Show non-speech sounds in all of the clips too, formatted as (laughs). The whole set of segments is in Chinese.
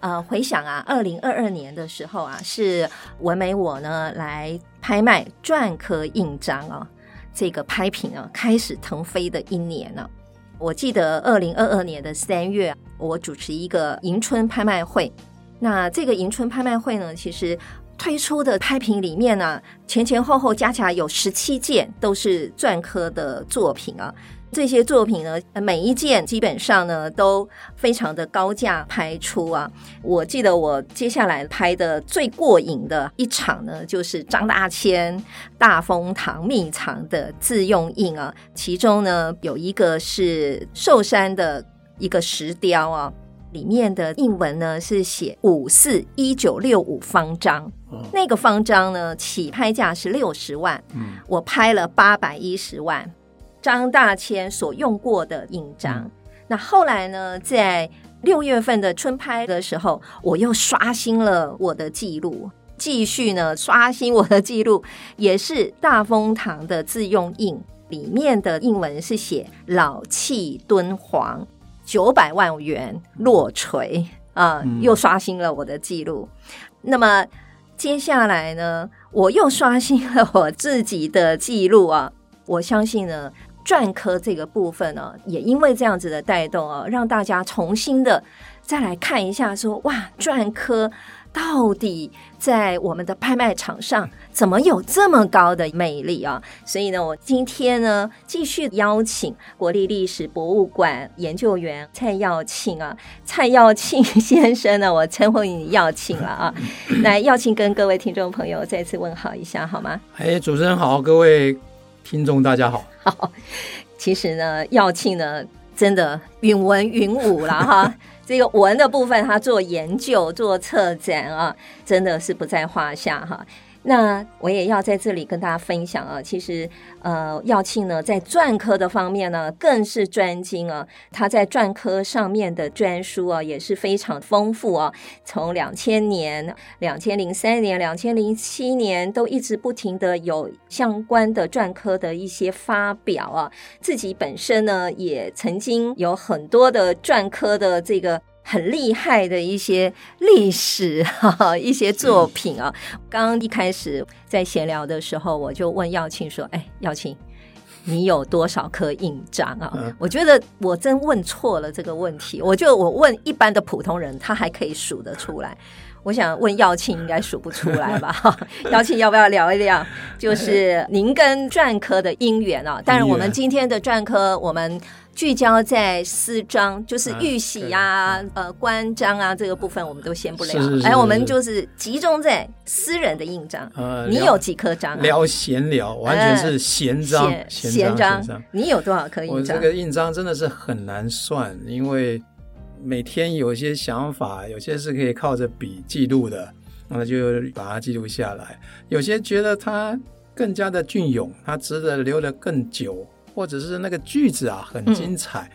呃，回想啊，二零二二年的时候啊，是文美我呢来拍卖篆刻印章啊，这个拍品啊开始腾飞的一年呢、啊。我记得二零二二年的三月，我主持一个迎春拍卖会。那这个迎春拍卖会呢，其实推出的拍品里面呢、前前后后加起来有十七件都是篆刻的作品啊。这些作品呢，每一件基本上呢都非常的高价拍出啊。我记得我接下来拍的最过瘾的一场呢，就是张大千大风堂秘藏的自用印啊。其中呢有一个是寿山的一个石雕啊，里面的印文呢是写五四一九六五方章，那个方章呢起拍价是六十万，我拍了八百一十万。张大千所用过的印章，嗯、那后来呢，在六月份的春拍的时候，我又刷新了我的记录，继续呢刷新我的记录，也是大风堂的自用印，里面的印文是写“老气敦煌”，九百万元落锤啊，嗯、又刷新了我的记录。那么接下来呢，我又刷新了我自己的记录啊，我相信呢。篆刻这个部分呢，也因为这样子的带动啊，让大家重新的再来看一下说，说哇，篆刻到底在我们的拍卖场上怎么有这么高的魅力啊？所以呢，我今天呢继续邀请国立历史博物馆研究员蔡耀庆啊，蔡耀庆先生呢，我称呼你耀庆了啊，(laughs) 来耀庆跟各位听众朋友再次问好一下好吗？哎，主持人好，各位。听众大家好，好，其实呢，耀庆呢，真的云文云武了哈。(laughs) 这个文的部分，他做研究、做策展啊，真的是不在话下哈。那我也要在这里跟大家分享啊，其实呃，耀庆呢在篆刻的方面呢更是专精啊，他在篆刻上面的专书啊也是非常丰富啊，从两千年、两千零三年、两千零七年都一直不停的有相关的篆刻的一些发表啊，自己本身呢也曾经有很多的篆刻的这个。很厉害的一些历史 (laughs) 一些作品啊。刚刚一开始在闲聊的时候，我就问耀庆说：“哎，耀庆，你有多少颗印章啊？”嗯、我觉得我真问错了这个问题。我就我问一般的普通人，他还可以数得出来。我想问耀庆，应该数不出来吧？(laughs) (laughs) 耀庆要不要聊一聊？就是您跟篆刻的因缘啊？当然，我们今天的篆刻，我们。聚焦在私章，就是玉玺啊，啊呃，官章啊，这个部分我们都先不聊。哎，我们就是集中在私人的印章。呃，你有几颗章？聊闲聊，完全是闲章。闲章，你有多少颗印章？我这个印章真的是很难算，因为每天有些想法，有些是可以靠着笔记录的，那就把它记录下来。有些觉得它更加的隽永，它值得留得更久。或者是那个句子啊很精彩，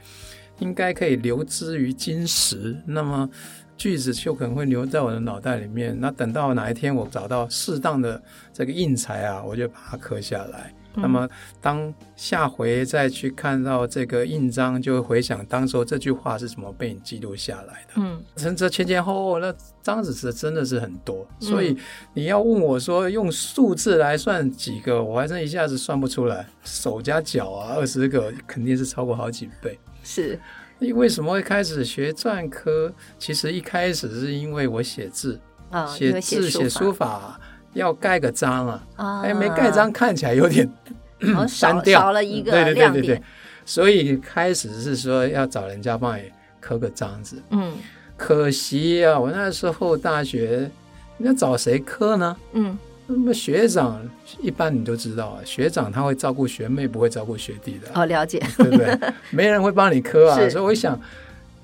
应该可以留之于今时。那么句子就可能会留在我的脑袋里面。那等到哪一天我找到适当的这个硬材啊，我就把它刻下来。那么，当下回再去看到这个印章，就会回想当时这句话是怎么被你记录下来的。嗯，甚至前前后后那章子是真的是很多，所以你要问我说用数字来算几个，我还真一下子算不出来。手加脚啊，二十个肯定是超过好几倍。是，你为什么会开始学篆刻？其实一开始是因为我写字啊，写字写书法。要盖个章啊，哎、啊，没盖章看起来有点 (laughs) 单调，少了一个对对对对对，所以开始是说要找人家帮你刻个章子。嗯，可惜啊，我那时候大学，你要找谁刻呢？嗯，那么学长一般你都知道啊，学长他会照顾学妹，不会照顾学弟的。哦，了解，对不对？(laughs) 没人会帮你刻啊，所以我想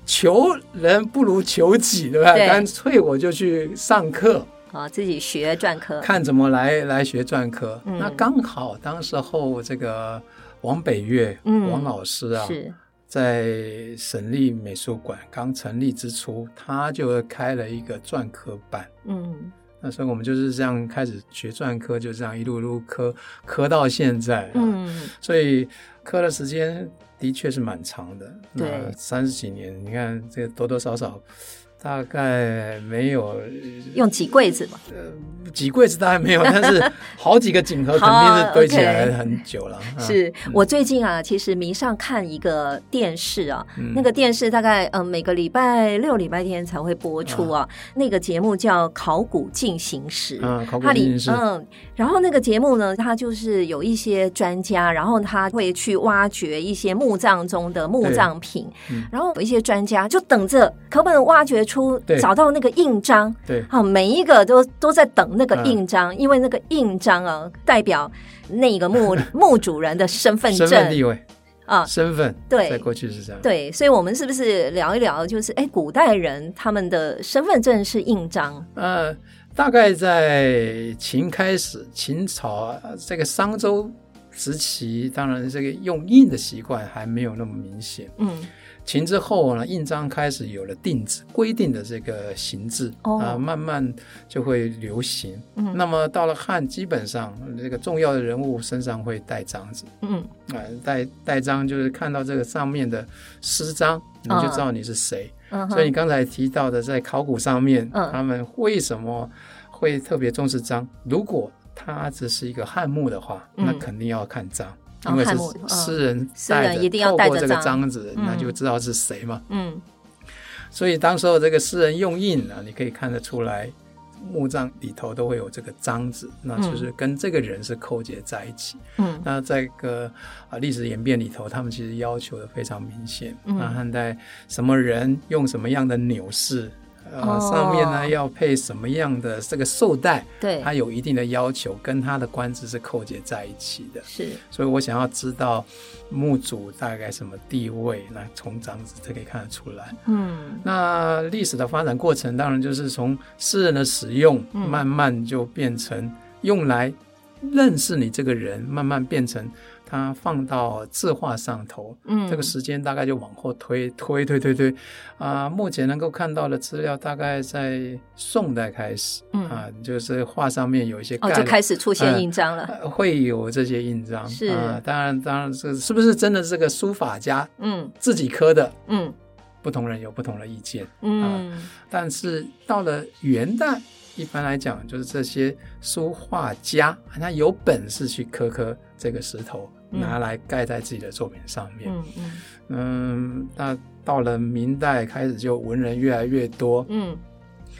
求人不如求己，对吧？对干脆我就去上课。啊，自己学篆刻，看怎么来来学篆刻。嗯、那刚好当时候这个王北岳、嗯、王老师啊，是在省立美术馆刚成立之初，他就开了一个篆刻班。嗯，那所以我们就是这样开始学篆刻，就这样一路一路刻刻到现在、啊。嗯，所以刻的时间的确是蛮长的。对，三十几年，你看这个多多少少。大概没有用几柜子吧，呃，几柜子大概没有，(laughs) 但是好几个锦盒肯定是堆起来很久了。是我最近啊，其实迷上看一个电视啊，嗯、那个电视大概嗯、呃、每个礼拜六、礼拜天才会播出啊。啊那个节目叫《考古进行时》，嗯，考古进行时，嗯，然后那个节目呢，它就是有一些专家，然后他会去挖掘一些墓葬中的墓葬品，嗯、然后有一些专家就等着可不能挖掘。出找到那个印章，对，好，每一个都都在等那个印章，因为那个印章啊，代表那个墓墓 (laughs) 主人的身份证、身份地位啊，身份。对，在过去是这样。对，所以我们是不是聊一聊？就是哎，古代人他们的身份证是印章？呃，大概在秦开始，秦朝这个商周时期，当然这个用印的习惯还没有那么明显。嗯。秦之后呢，印章开始有了定制规定的这个形制啊、oh. 呃，慢慢就会流行。嗯，那么到了汉，基本上这个重要的人物身上会带章子。嗯，啊、呃，带带章就是看到这个上面的诗章，你就知道你是谁。Uh huh. 所以你刚才提到的，在考古上面，uh huh. 他们为什么会特别重视章？如果它只是一个汉墓的话，那肯定要看章。因为是诗人带着，透过这个章子，那就知道是谁嘛。嗯，所以当时候这个诗人用印呢，你可以看得出来，墓葬里头都会有这个章子，那就是跟这个人是扣结在一起。嗯，那这个啊历史演变里头，他们其实要求的非常明显。那汉代什么人用什么样的钮饰？呃，上面呢要配什么样的这个绶带？对，它有一定的要求，跟它的官职是扣结在一起的。是，所以我想要知道墓主大概什么地位，那从长子就可以看得出来。嗯，那历史的发展过程，当然就是从诗人的使用，慢慢就变成用来认识你这个人，慢慢变成。它放到字画上头，嗯，这个时间大概就往后推推推推推，啊、呃，目前能够看到的资料大概在宋代开始，嗯。啊，就是画上面有一些，哦，就开始出现印章了，呃、会有这些印章，是。当然当然这是不是真的这个书法家，嗯，自己刻的，嗯，不同人有不同的意见，嗯、呃，但是到了元代。一般来讲，就是这些书画家，他有本事去刻刻这个石头，拿来盖在自己的作品上面。嗯嗯，嗯，那到了明代开始，就文人越来越多，嗯，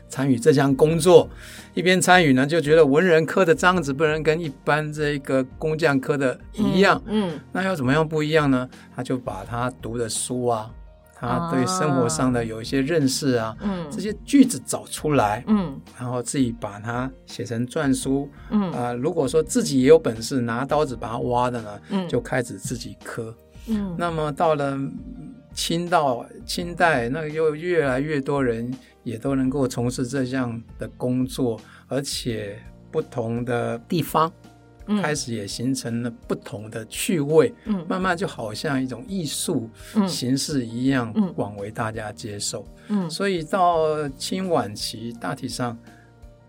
参与这项工作。一边参与呢，就觉得文人刻的章子不能跟一般这个工匠刻的一样，嗯，嗯，那要怎么样不一样呢？他就把他读的书啊。他对生活上的有一些认识啊，嗯，这些句子找出来，嗯，然后自己把它写成篆书，嗯。啊、呃，如果说自己也有本事拿刀子把它挖的呢，嗯，就开始自己刻，嗯，那么到了清到清代，那又越来越多人也都能够从事这项的工作，而且不同的地方。开始也形成了不同的趣味，嗯，慢慢就好像一种艺术形式一样，广为大家接受，嗯，所以到清晚期，大体上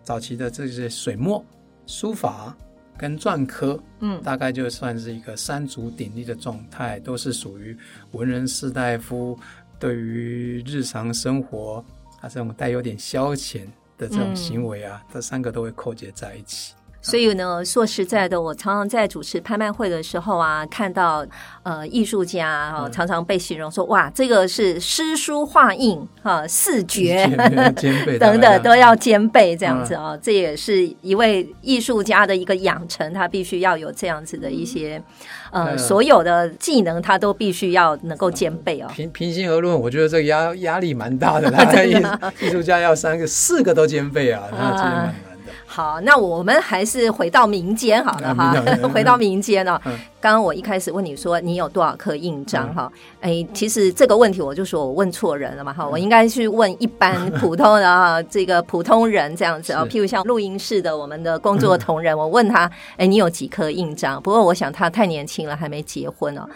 早期的这些水墨、书法跟篆刻，嗯，大概就算是一个三足鼎立的状态，都是属于文人士大夫对于日常生活啊这种带有点消遣的这种行为啊，这三个都会扣结在一起。所以呢，说实在的，我常常在主持拍卖会的时候啊，看到呃艺术家啊，常常被形容说，哇，这个是诗书画印啊四绝，兼备 (laughs) 等等都要兼备这样子啊，这也是一位艺术家的一个养成，他必须要有这样子的一些呃所有的技能，他都必须要能够兼备哦。平平心而论，我觉得这个压压力蛮大的，(laughs) 他 (laughs) 艺艺术家要三个四个都兼备啊，那真的蛮难。好，那我们还是回到民间好了哈，回到民间哦。刚刚我一开始问你说你有多少颗印章哈？哎，其实这个问题我就说我问错人了嘛哈，我应该去问一般普通的哈，(laughs) 这个普通人这样子啊，譬如像录音室的我们的工作同仁，我问他，哎，你有几颗印章？不过我想他太年轻了，还没结婚哦。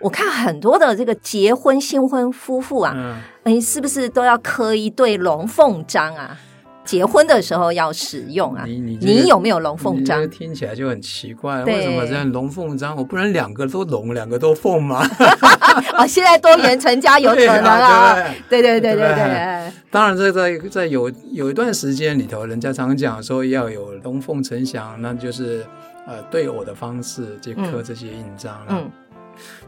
我看很多的这个结婚新婚夫妇啊，哎，是不是都要刻一对龙凤章啊？结婚的时候要使用啊！你你、这个、你有没有龙凤章？听起来就很奇怪，对为什么这样龙凤章？我不能两个都龙，两个都凤吗？(laughs) 哦，现在多元成家有可能啊！(laughs) 对对对对对对。当然，在在在有有一段时间里头，人家常讲说要有龙凤呈祥，那就是呃对偶的方式去刻这些印章了。嗯，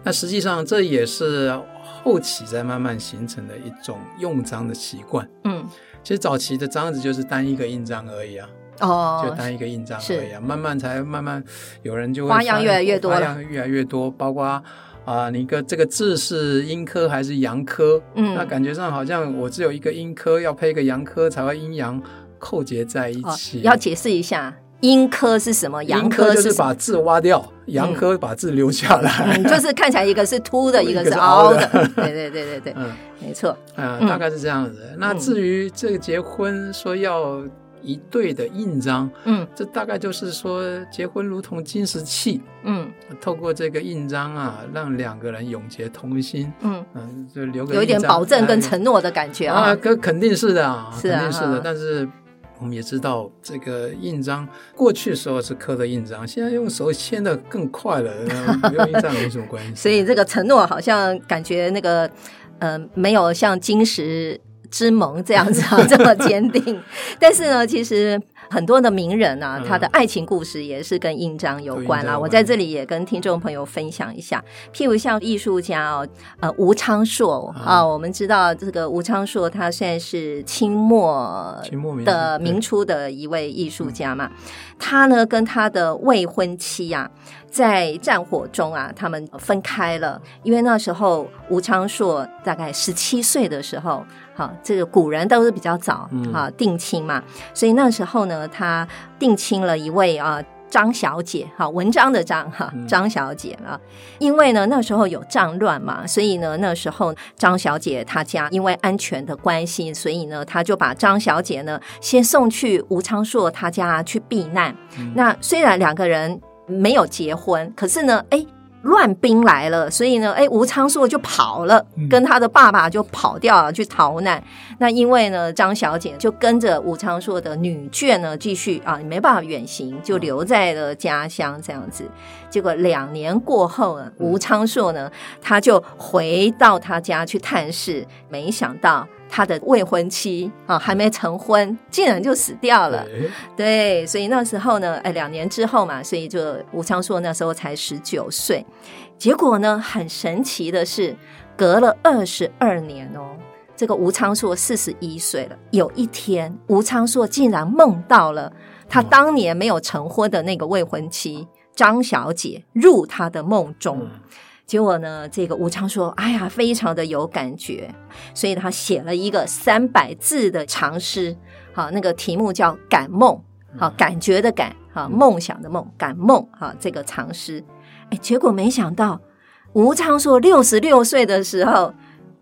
那实际上这也是后期在慢慢形成的一种用章的习惯。嗯。其实早期的章子就是单一个印章而已啊，哦，就单一个印章而已啊，慢慢才慢慢有人就会花样越来越多，花样越来越多，包括啊、呃，你个这个字是阴科还是阳科？嗯，那感觉上好像我只有一个阴科，要配一个阳科才会阴阳扣结在一起。哦、要解释一下。阴科是什么？阳科就是把字挖掉，阳科把字留下来，(laughs) 就是看起来一个是凸的，一个是凹的。对对对对对，嗯，没错，啊，大概是这样子。那至于这个结婚说要一对的印章，嗯，这大概就是说结婚如同金石器，嗯，透过这个印章啊，让两个人永结同心，嗯嗯，就留个有一点保证跟承诺的感觉啊，肯肯定是的啊，肯定是的，但是。我们也知道，这个印章过去时候是刻的印章，现在用手签的更快了，不用印章没什么关系。(laughs) 所以这个承诺好像感觉那个，呃，没有像金石之盟这样子啊这么坚定。(laughs) 但是呢，其实。很多的名人啊，他的爱情故事也是跟印章有关啦。我在这里也跟听众朋友分享一下，譬如像艺术家哦，呃，吴昌硕啊，我们知道这个吴昌硕，他现在是清末的明初的一位艺术家嘛。他呢跟他的未婚妻啊，在战火中啊，他们分开了，因为那时候吴昌硕大概十七岁的时候。好，这个古人都是比较早啊定亲嘛，所以那时候呢，他定亲了一位啊张小姐，哈文章的张哈张小姐啊，因为呢那时候有战乱嘛，所以呢那时候张小姐她家因为安全的关系，所以呢他就把张小姐呢先送去吴昌硕他家去避难。嗯、那虽然两个人没有结婚，可是呢，哎。乱兵来了，所以呢，哎，吴昌硕就跑了，跟他的爸爸就跑掉了，去逃难。那因为呢，张小姐就跟着吴昌硕的女眷呢，继续啊，没办法远行，就留在了家乡这样子。结果两年过后呢，吴昌硕呢，他就回到他家去探视，没想到。他的未婚妻啊，还没成婚，竟然就死掉了。对，所以那时候呢，哎，两年之后嘛，所以就吴昌硕那时候才十九岁。结果呢，很神奇的是，隔了二十二年哦，这个吴昌硕四十一岁了。有一天，吴昌硕竟然梦到了他当年没有成婚的那个未婚妻张小姐入他的梦中。嗯结果呢，这个吴昌硕，哎呀，非常的有感觉，所以他写了一个三百字的长诗，好，那个题目叫《感梦》，好，感觉的感，好，梦想的梦，感梦，好，这个长诗，哎，结果没想到，吴昌硕六十六岁的时候，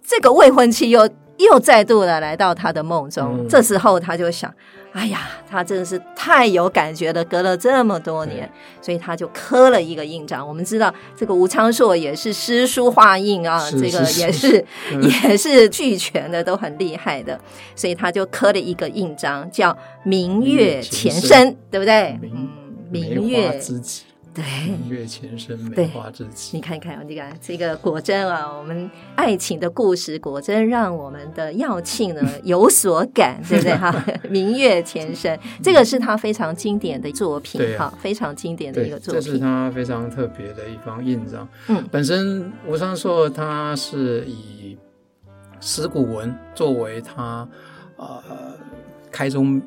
这个未婚妻又又再度的来到他的梦中，嗯、这时候他就想。哎呀，他真的是太有感觉了，隔了这么多年，所以他就刻了一个印章。我们知道这个吴昌硕也是诗书画印啊，这个也是，是，(laughs) 也是俱全的，都很厉害的。所以他就刻了一个印章，叫“明月前身”，对不对？嗯，明月对，明月前生，梅花之期。你看看，你看这个果真啊，我们爱情的故事果真让我们的耀庆呢有所感，(laughs) 对不对哈？明月前生，这个是他非常经典的作品，哈，非常经典的一个作品。这是他非常特别的一方印章。嗯，本身吴昌硕他是以石鼓文作为他呃开宗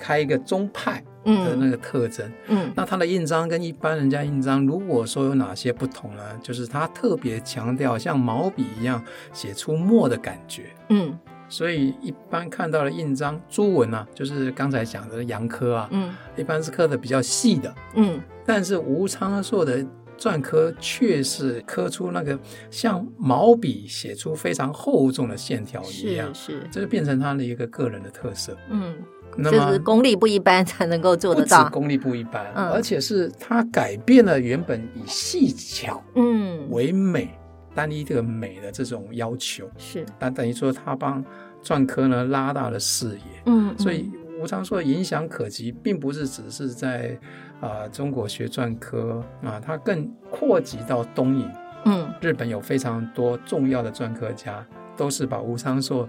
开一个宗派。的那个特征，嗯，嗯，那它的印章跟一般人家印章，如果说有哪些不同呢？就是它特别强调像毛笔一样写出墨的感觉，嗯，所以一般看到的印章朱文啊，就是刚才讲的阳科啊，嗯，一般是刻的比较细的，嗯，但是吴昌硕的篆刻却是刻出那个像毛笔写出非常厚重的线条一样，是，是，这就变成他的一个个人的特色，嗯，就是功力不一般 (laughs) 才能够做得到，功力不一般，嗯，而且是他改变了原本以细巧嗯。为美。嗯单一这个美的这种要求。是，但等于说他帮篆刻呢拉大了视野，嗯，所以吴昌硕影响可及，并不是只是在啊、呃、中国学篆刻啊，他更扩及到东瀛，嗯，日本有非常多重要的篆刻家，都是把吴昌硕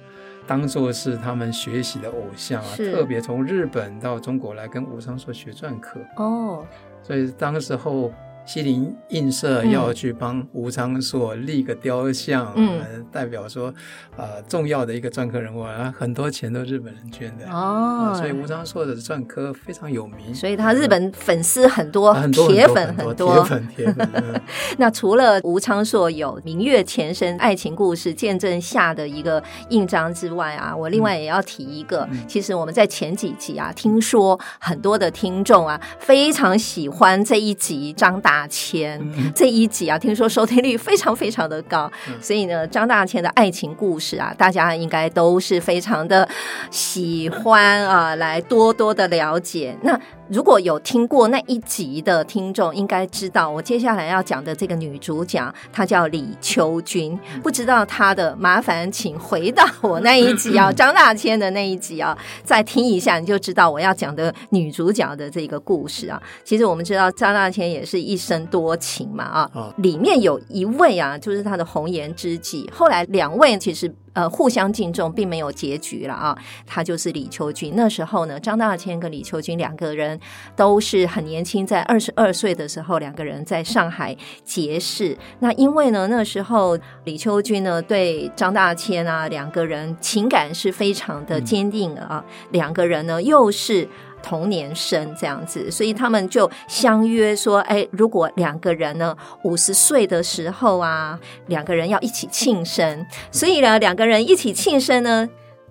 当做是他们学习的偶像啊，特别从日本到中国来跟吴昌硕学篆刻哦，所以当时候。西泠印社要去帮吴昌硕立个雕像，嗯，代表说，呃，重要的一个篆刻人物啊，很多钱都日本人捐的。哦、呃，所以吴昌硕的篆刻非常有名，所以他日本粉丝很多，(laughs) 很多铁粉很多，铁粉铁粉。粉 (laughs) 那除了吴昌硕有明月前身爱情故事见证下的一个印章之外啊，我另外也要提一个，嗯、其实我们在前几集啊，听说很多的听众啊非常喜欢这一集张大。大千。这一集啊，听说收听率非常非常的高，所以呢，张大千的爱情故事啊，大家应该都是非常的喜欢啊，来多多的了解。那如果有听过那一集的听众，应该知道我接下来要讲的这个女主角，她叫李秋君。不知道她的，麻烦请回到我那一集啊，(laughs) 张大千的那一集啊，再听一下，你就知道我要讲的女主角的这个故事啊。其实我们知道张大千也是一生多情嘛啊，里面有一位啊，就是他的红颜知己。后来两位其实呃互相敬重，并没有结局了啊。他就是李秋君。那时候呢，张大千跟李秋君两个人都是很年轻，在二十二岁的时候，两个人在上海结识。那因为呢，那时候李秋君呢对张大千啊两个人情感是非常的坚定的啊，两个人呢又是。同年生这样子，所以他们就相约说：“哎，如果两个人呢五十岁的时候啊，两个人要一起庆生，所以呢两个人一起庆生呢，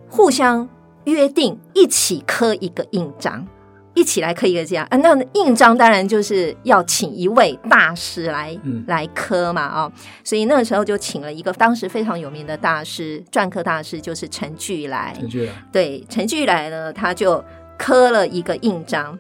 互相约定一起刻一个印章，一起来刻一个这样啊。那印章当然就是要请一位大师来、嗯、来刻嘛啊、哦，所以那个时候就请了一个当时非常有名的大师，篆刻大师就是陈巨来。陈巨来对陈巨来呢，他就。刻了一个印章，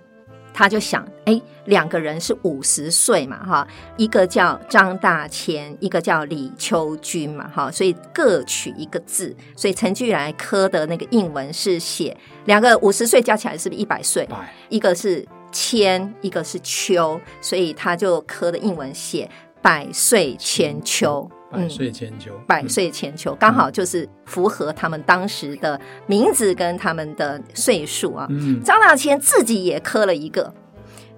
他就想，哎，两个人是五十岁嘛，哈，一个叫张大千，一个叫李秋君嘛，哈，所以各取一个字，所以陈巨来刻的那个印文是写两个五十岁加起来是不是一百岁？一个是千，一个是秋，所以他就刻的印文写百岁千秋。百岁千秋，嗯、百岁千秋，刚好就是符合他们当时的名字跟他们的岁数啊。嗯、张大千自己也磕了一个，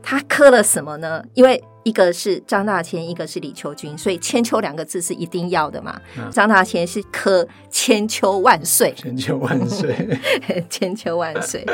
他磕了什么呢？因为一个是张大千，一个是李秋君，所以“千秋”两个字是一定要的嘛。啊、张大千是刻“千秋万岁”，千秋万岁，(laughs) 千秋万岁。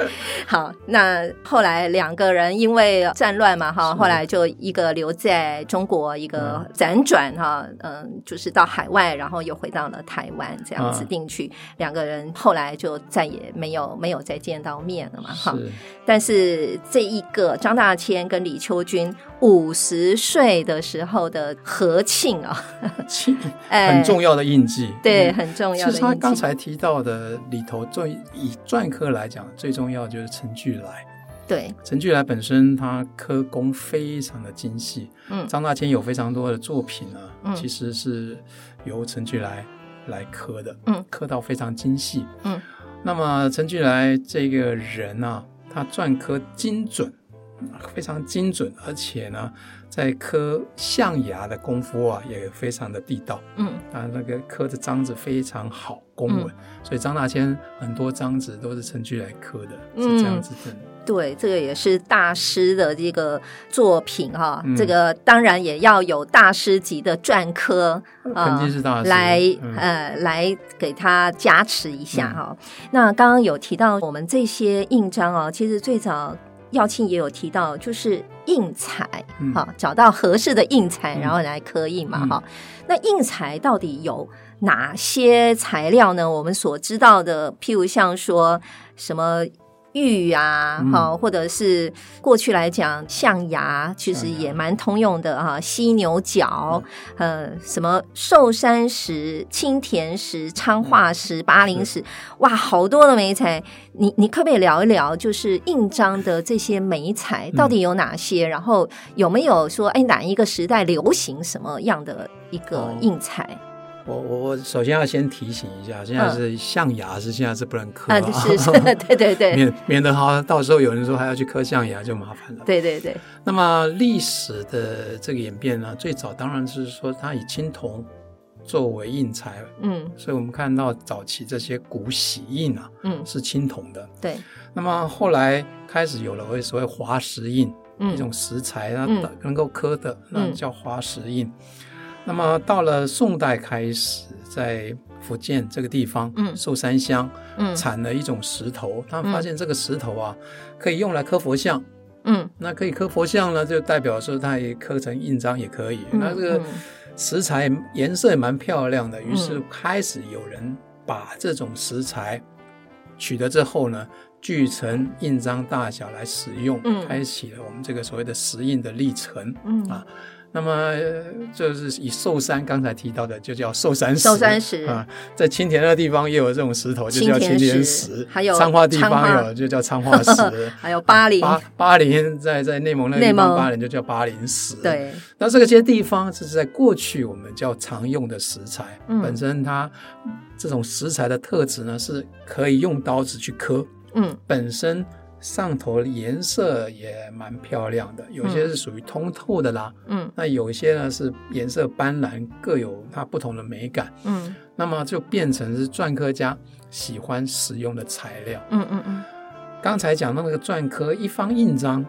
好，那后来两个人因为战乱嘛，哈，后来就一个留在中国，一个辗转哈，嗯，就是到海外，然后又回到了台湾，这样子定居。啊、两个人后来就再也没有没有再见到面了嘛，哈。但是这一个张大千跟李秋君五十。岁的时候的和庆啊，庆很重要的印记，哎、对，很重要的印记。其实他刚才提到的里头，最以篆刻来讲，最重要就是陈巨来。对，陈巨来本身他刻工非常的精细。嗯，张大千有非常多的作品呢，嗯、其实是由陈巨来来刻的。嗯，刻到非常精细。嗯，那么陈巨来这个人啊，他篆刻精准，非常精准，而且呢。在刻象牙的功夫啊，也非常的地道。嗯啊，那个刻的章子非常好，工稳。嗯、所以张大千很多章子都是陈巨来刻的，嗯、是这样子的。对，这个也是大师的这个作品哈。嗯、这个当然也要有大师级的篆刻啊，肯定是大师来、嗯、呃来给他加持一下哈。嗯、那刚刚有提到我们这些印章啊，其实最早。耀庆也有提到，就是硬材，哈、嗯，找到合适的硬材，然后来刻印嘛，哈、嗯。那硬材到底有哪些材料呢？我们所知道的，譬如像说什么。玉啊，好，或者是过去来讲象牙，其实也蛮通用的哈。犀牛角，呃，什么寿山石、青田石、昌化石、巴陵石，哇，好多的美材。你你可不可以聊一聊，就是印章的这些美材到底有哪些？然后有没有说，哎，哪一个时代流行什么样的一个印材？我我我首先要先提醒一下，现在是象牙是现在是不能刻啊，是是，(laughs) 对对对，免免得哈，到时候有人说还要去刻象牙就麻烦了。对对对。那么历史的这个演变呢，最早当然是说它以青铜作为印材，嗯，所以我们看到早期这些古玺印啊，嗯，是青铜的。对。那么后来开始有了所谓滑石印，一种石材啊能够刻的，那叫滑石印。那么到了宋代开始，在福建这个地方，嗯，寿山乡，嗯，产了一种石头，他们发现这个石头啊，可以用来刻佛像，嗯，那可以刻佛像呢，就代表说它也刻成印章也可以。那这个石材颜色也蛮漂亮的，于是开始有人把这种石材取得之后呢，锯成印章大小来使用，嗯，开启了我们这个所谓的石印的历程，嗯。啊。那么就是以寿山刚才提到的，就叫寿山石。寿山石啊，在青田那个地方也有这种石头，就叫青田石。还有昌化地方有，就叫昌化石。(laughs) 还有巴林，巴林在在内蒙那个地方，巴林就叫巴林石。对，那这个些地方是在过去我们叫常用的石材，本身它这种石材的特质呢，是可以用刀子去刻。嗯，本身。上头的颜色也蛮漂亮的，有些是属于通透的啦，嗯，那有些呢是颜色斑斓，各有它不同的美感，嗯，那么就变成是篆刻家喜欢使用的材料，嗯嗯嗯。刚才讲到那个篆刻一方印章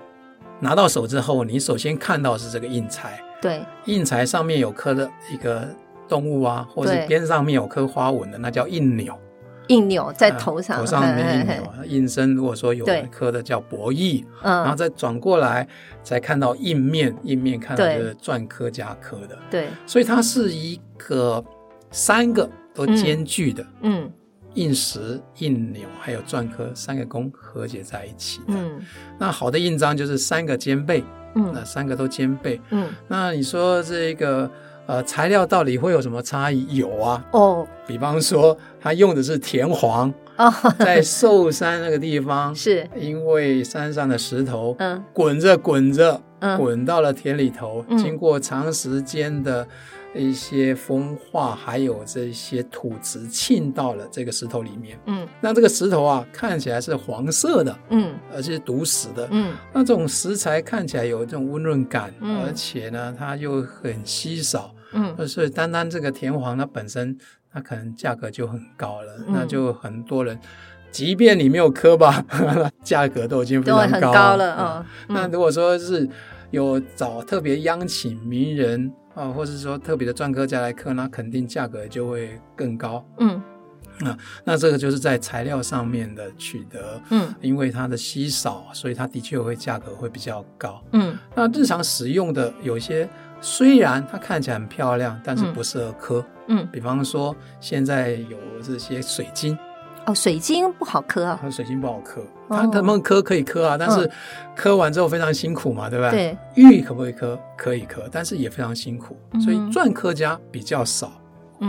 拿到手之后，你首先看到是这个印材，对，印材上面有刻的一个动物啊，或者边上面有刻花纹的，那叫印钮。印钮在头上，头上面印钮，印身如果说有一颗的叫博弈，然后再转过来才看到印面，印面看到就是篆刻加刻的，对，所以它是一个三个都兼具的，嗯，印石、印钮还有篆刻三个工和解在一起的，嗯，那好的印章就是三个兼备，嗯，那三个都兼备，嗯，那你说这个。呃，材料到底会有什么差异？有啊，哦，比方说，它用的是田黄，哦，在寿山那个地方，(laughs) 是因为山上的石头，嗯，滚着滚着，嗯，滚到了田里头，嗯，经过长时间的。一些风化，还有这些土质沁到了这个石头里面，嗯，那这个石头啊，看起来是黄色的，嗯，而且是毒死的，嗯，那这种石材看起来有这种温润感，嗯，而且呢，它又很稀少，嗯，所以单单这个田黄它本身，它可能价格就很高了，嗯，那就很多人，即便你没有刻吧，(laughs) 价格都已经非常高了，很高了，哦，嗯，那如果说是有找特别央请名人。啊，或者说特别的篆刻家来刻，那肯定价格就会更高。嗯，啊，那这个就是在材料上面的取得。嗯，因为它的稀少，所以它的确会价格会比较高。嗯，那日常使用的有些虽然它看起来很漂亮，但是不适合磕。嗯，比方说现在有这些水晶。哦，水晶不好磕啊！水晶不好磕，它他们磕可以磕啊，但是磕完之后非常辛苦嘛，对吧？对。玉可不可以磕？可以磕，但是也非常辛苦，所以篆刻家比较少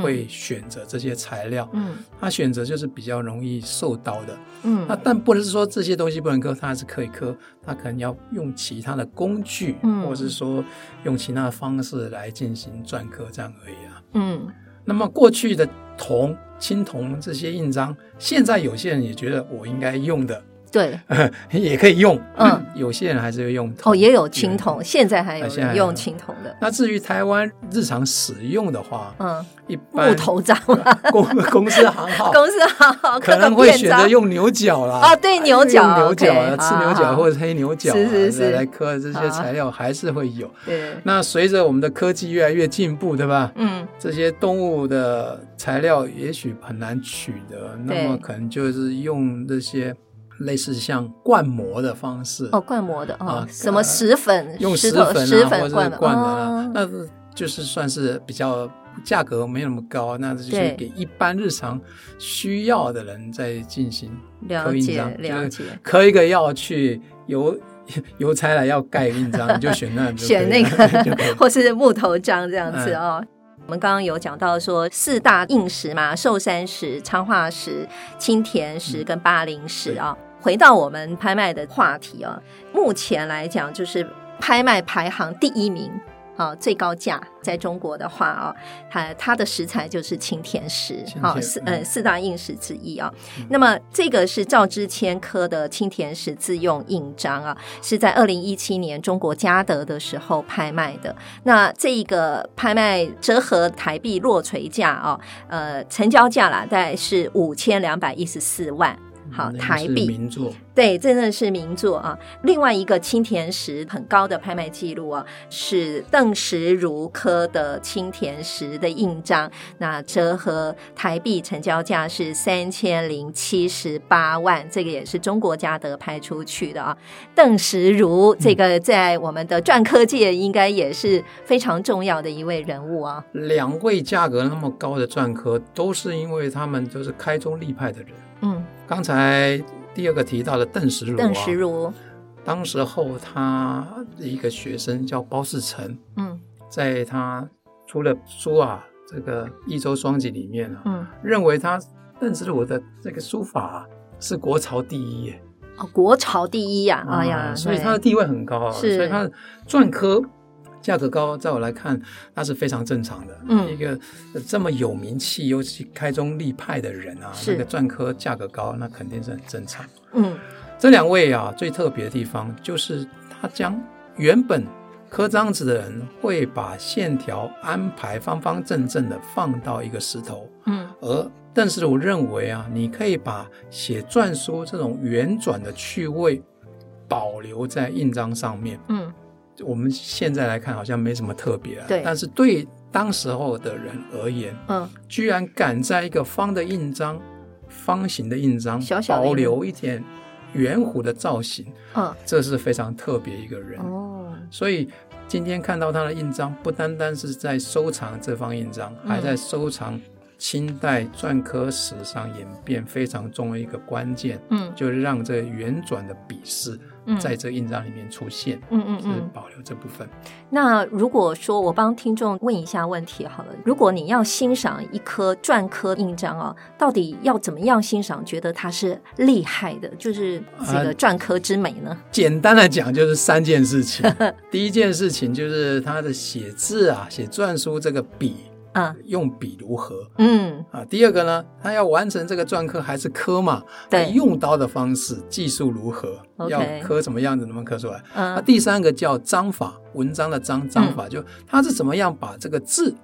会选择这些材料。嗯，他选择就是比较容易受刀的。嗯，那但不能是说这些东西不能刻，它还是可以刻，它可能要用其他的工具，嗯或者是说用其他的方式来进行篆刻这样而已啊。嗯。那么过去的铜、青铜这些印章，现在有些人也觉得我应该用的。对，(laughs) 也可以用。嗯，(clears throat) 有些人还是会用铜。哦，也有青铜，现在还有人用青铜的。那至于台湾日常使用的话，嗯，一般木头章，(laughs) 公公司行号，(laughs) 公司行号可能会选择用牛角啦。哦，对，牛角，牛角啊，赤牛角或者黑牛角，是是是，来刻这些材料还是会有。对，那随着我们的科技越来越进步，对吧？嗯，这些动物的材料也许很难取得，那么可能就是用这些。类似像灌模的方式哦，灌模的啊，什么石粉，用石粉啊，或者是灌的啊，那就是算是比较价格没那么高，那就是给一般日常需要的人在进行刻印章。了解，刻一个要去邮邮差来要盖印章，(laughs) 你就选那选那个，(laughs) (laughs) 或是木头章这样子哦。嗯、我们刚刚有讲到说四大硬石嘛，寿山石、昌化石、青田石跟巴陵石啊。嗯、回到我们拍卖的话题啊，目前来讲就是拍卖排行第一名。啊，最高价在中国的话啊，它它的石材就是青田石，好四呃四大硬石之一啊。嗯、那么这个是赵之谦刻的青田石自用印章啊，是在二零一七年中国嘉德的时候拍卖的。那这一个拍卖折合台币落槌价啊，呃，成交价啦，大概是五千两百一十四万。好，台币名作，对，真的是名作啊！另外一个青田石很高的拍卖记录啊，是邓石如科的青田石的印章，那折合台币成交价是三千零七十八万，这个也是中国嘉德拍出去的啊。邓石如这个在我们的篆刻界应该也是非常重要的一位人物啊。两位价格那么高的篆刻，都是因为他们都是开宗立派的人。嗯。刚才第二个提到的邓石如，邓石如，当时候他的一个学生叫包世成，嗯，在他出了书啊，这个《一州双集》里面啊，嗯，认为他邓石如的这个书法啊，是国潮第一耶，哦，国潮第一呀，啊，哎呀，所以他的地位很高啊，是，所以他的篆刻。价格高，在我来看，那是非常正常的。嗯，一个这么有名气，尤其开宗立派的人啊，那个篆刻价格高，那肯定是很正常。嗯，这两位啊，最特别的地方就是他将原本刻章子的人会把线条安排方方正正的放到一个石头，嗯，而但是我认为啊，你可以把写篆书这种圆转的趣味保留在印章上面，嗯。我们现在来看好像没什么特别啊，对。但是对当时候的人而言，嗯，居然敢在一个方的印章、方形的印章小小保留一点圆弧的造型，嗯，这是非常特别一个人哦。所以今天看到他的印章，不单单是在收藏这方印章，嗯，还在收藏清代篆刻史上演变非常重要一个关键，嗯，就是让这圆转的笔势。在这印章里面出现，嗯嗯嗯，是保留这部分。那如果说我帮听众问一下问题好了，如果你要欣赏一颗篆刻印章啊，到底要怎么样欣赏，觉得它是厉害的，就是这个篆刻之美呢？呃，简单的讲，就是三件事情。(laughs) 第一件事情就是它的写字啊，写篆书这个笔。啊，用笔如何？嗯啊，第二个呢，他要完成这个篆刻还是刻嘛？对，用刀的方式，技术如何？Okay, 要刻什么样子能不能刻出来？嗯，那第三个叫章法，文章的章章法，就他是怎么样把这个字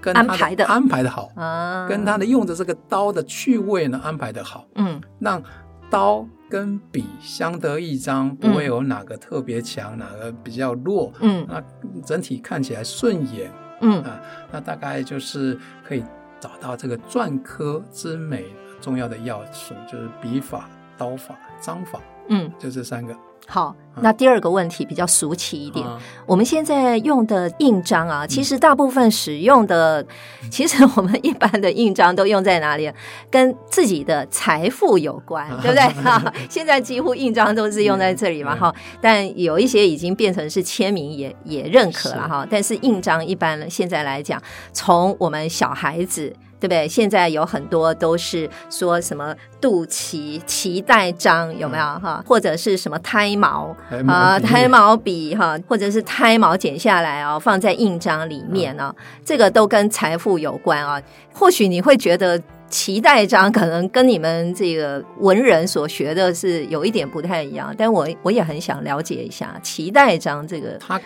跟安排的安排的好啊，跟他的用的这个刀的趣味呢安排的好，嗯，让刀跟笔相得益彰，不会有哪个特别强，哪个比较弱，嗯，那整体看起来顺眼。嗯啊，那大概就是可以找到这个篆刻之美重要的要素，就是笔法、刀法、章法，嗯，就这三个。好，那第二个问题比较俗气一点。啊、我们现在用的印章啊，其实大部分使用的，嗯、其实 (laughs) 我们一般的印章都用在哪里？跟自己的财富有关，啊、(laughs) 对不对？哈，现在几乎印章都是用在这里嘛，哈、嗯。但有一些已经变成是签名也，也也认可了哈。但是印章一般现在来讲，从我们小孩子。对不对？现在有很多都是说什么肚脐脐带章有没有哈？嗯、或者是什么胎毛啊、胎毛笔哈，或者是胎毛剪下来哦，放在印章里面哦，嗯、这个都跟财富有关啊。或许你会觉得脐带章可能跟你们这个文人所学的是有一点不太一样，但我我也很想了解一下脐带章这个，它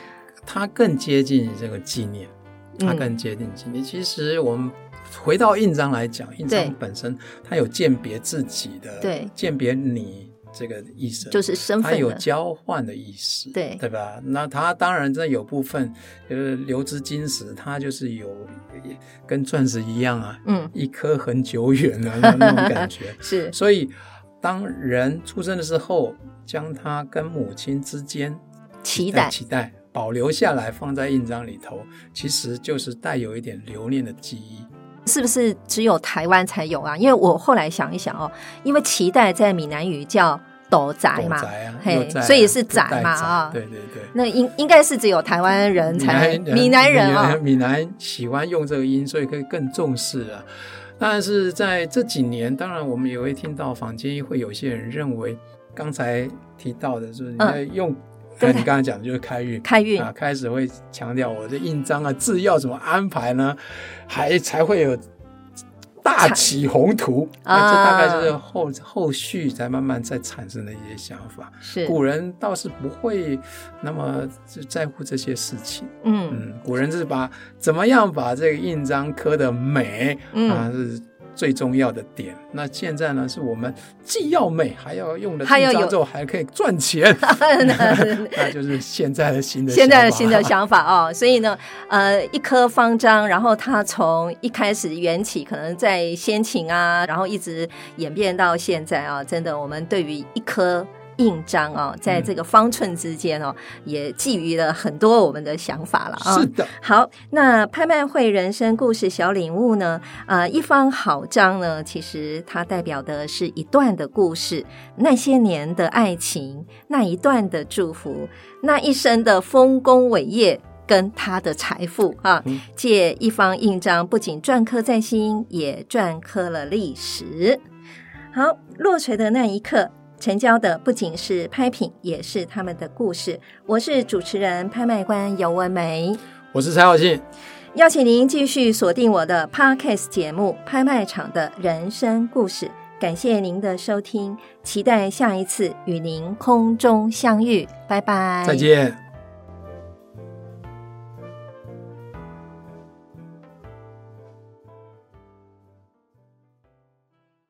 它更接近这个纪念，它更接近纪念。嗯、其实我们。回到印章来讲，印章本身它有鉴别自己的，对，鉴别你这个意思，就是身份，它有交换的意思，对，对吧？那它当然这有部分就是流之金石，它就是有跟钻石一样啊，嗯，一颗很久远的 (laughs) 那种感觉，(laughs) 是。所以当人出生的时候，将他跟母亲之间脐带，脐带保留下来放在印章里头，其实就是带有一点留念的记忆。是不是只有台湾才有啊？因为我后来想一想哦，因为脐带在闽南语叫斗宅嘛，嘿，所以是宅嘛啊。对对对，那应应该是只有台湾人才闽南人啊，闽南喜欢用这个音，所以可以更重视啊。但是在这几年，当然我们也会听到坊间会有些人认为，刚才提到的就是你在用，嗯、你刚才讲的就是开运，开运啊，开始会强调我的印章啊字要怎么安排呢？还才会有。大起宏图，啊、这大概就是后后续才慢慢再产生的一些想法。是古人倒是不会那么在乎这些事情。嗯嗯，古人是把怎么样把这个印章刻的美、嗯、啊是。最重要的点，那现在呢？是我们既要美，还要用的还要之后还可以赚钱，(laughs) (laughs) 那就是现在的新的现在的新的想法哦。所以呢，呃，一颗方章，然后它从一开始缘起，可能在先秦啊，然后一直演变到现在啊，真的，我们对于一颗。印章哦，在这个方寸之间哦，嗯、也寄予了很多我们的想法了啊。是的，好，那拍卖会人生故事小领悟呢？呃，一方好章呢，其实它代表的是一段的故事，那些年的爱情，那一段的祝福，那一生的丰功伟业跟他的财富啊。嗯、借一方印章，不仅篆刻在心，也篆刻了历史。好，落锤的那一刻。成交的不仅是拍品，也是他们的故事。我是主持人、拍卖官尤文梅，我是蔡浩信，邀请您继续锁定我的 Podcast 节目《拍卖场的人生故事》。感谢您的收听，期待下一次与您空中相遇。拜拜，再见。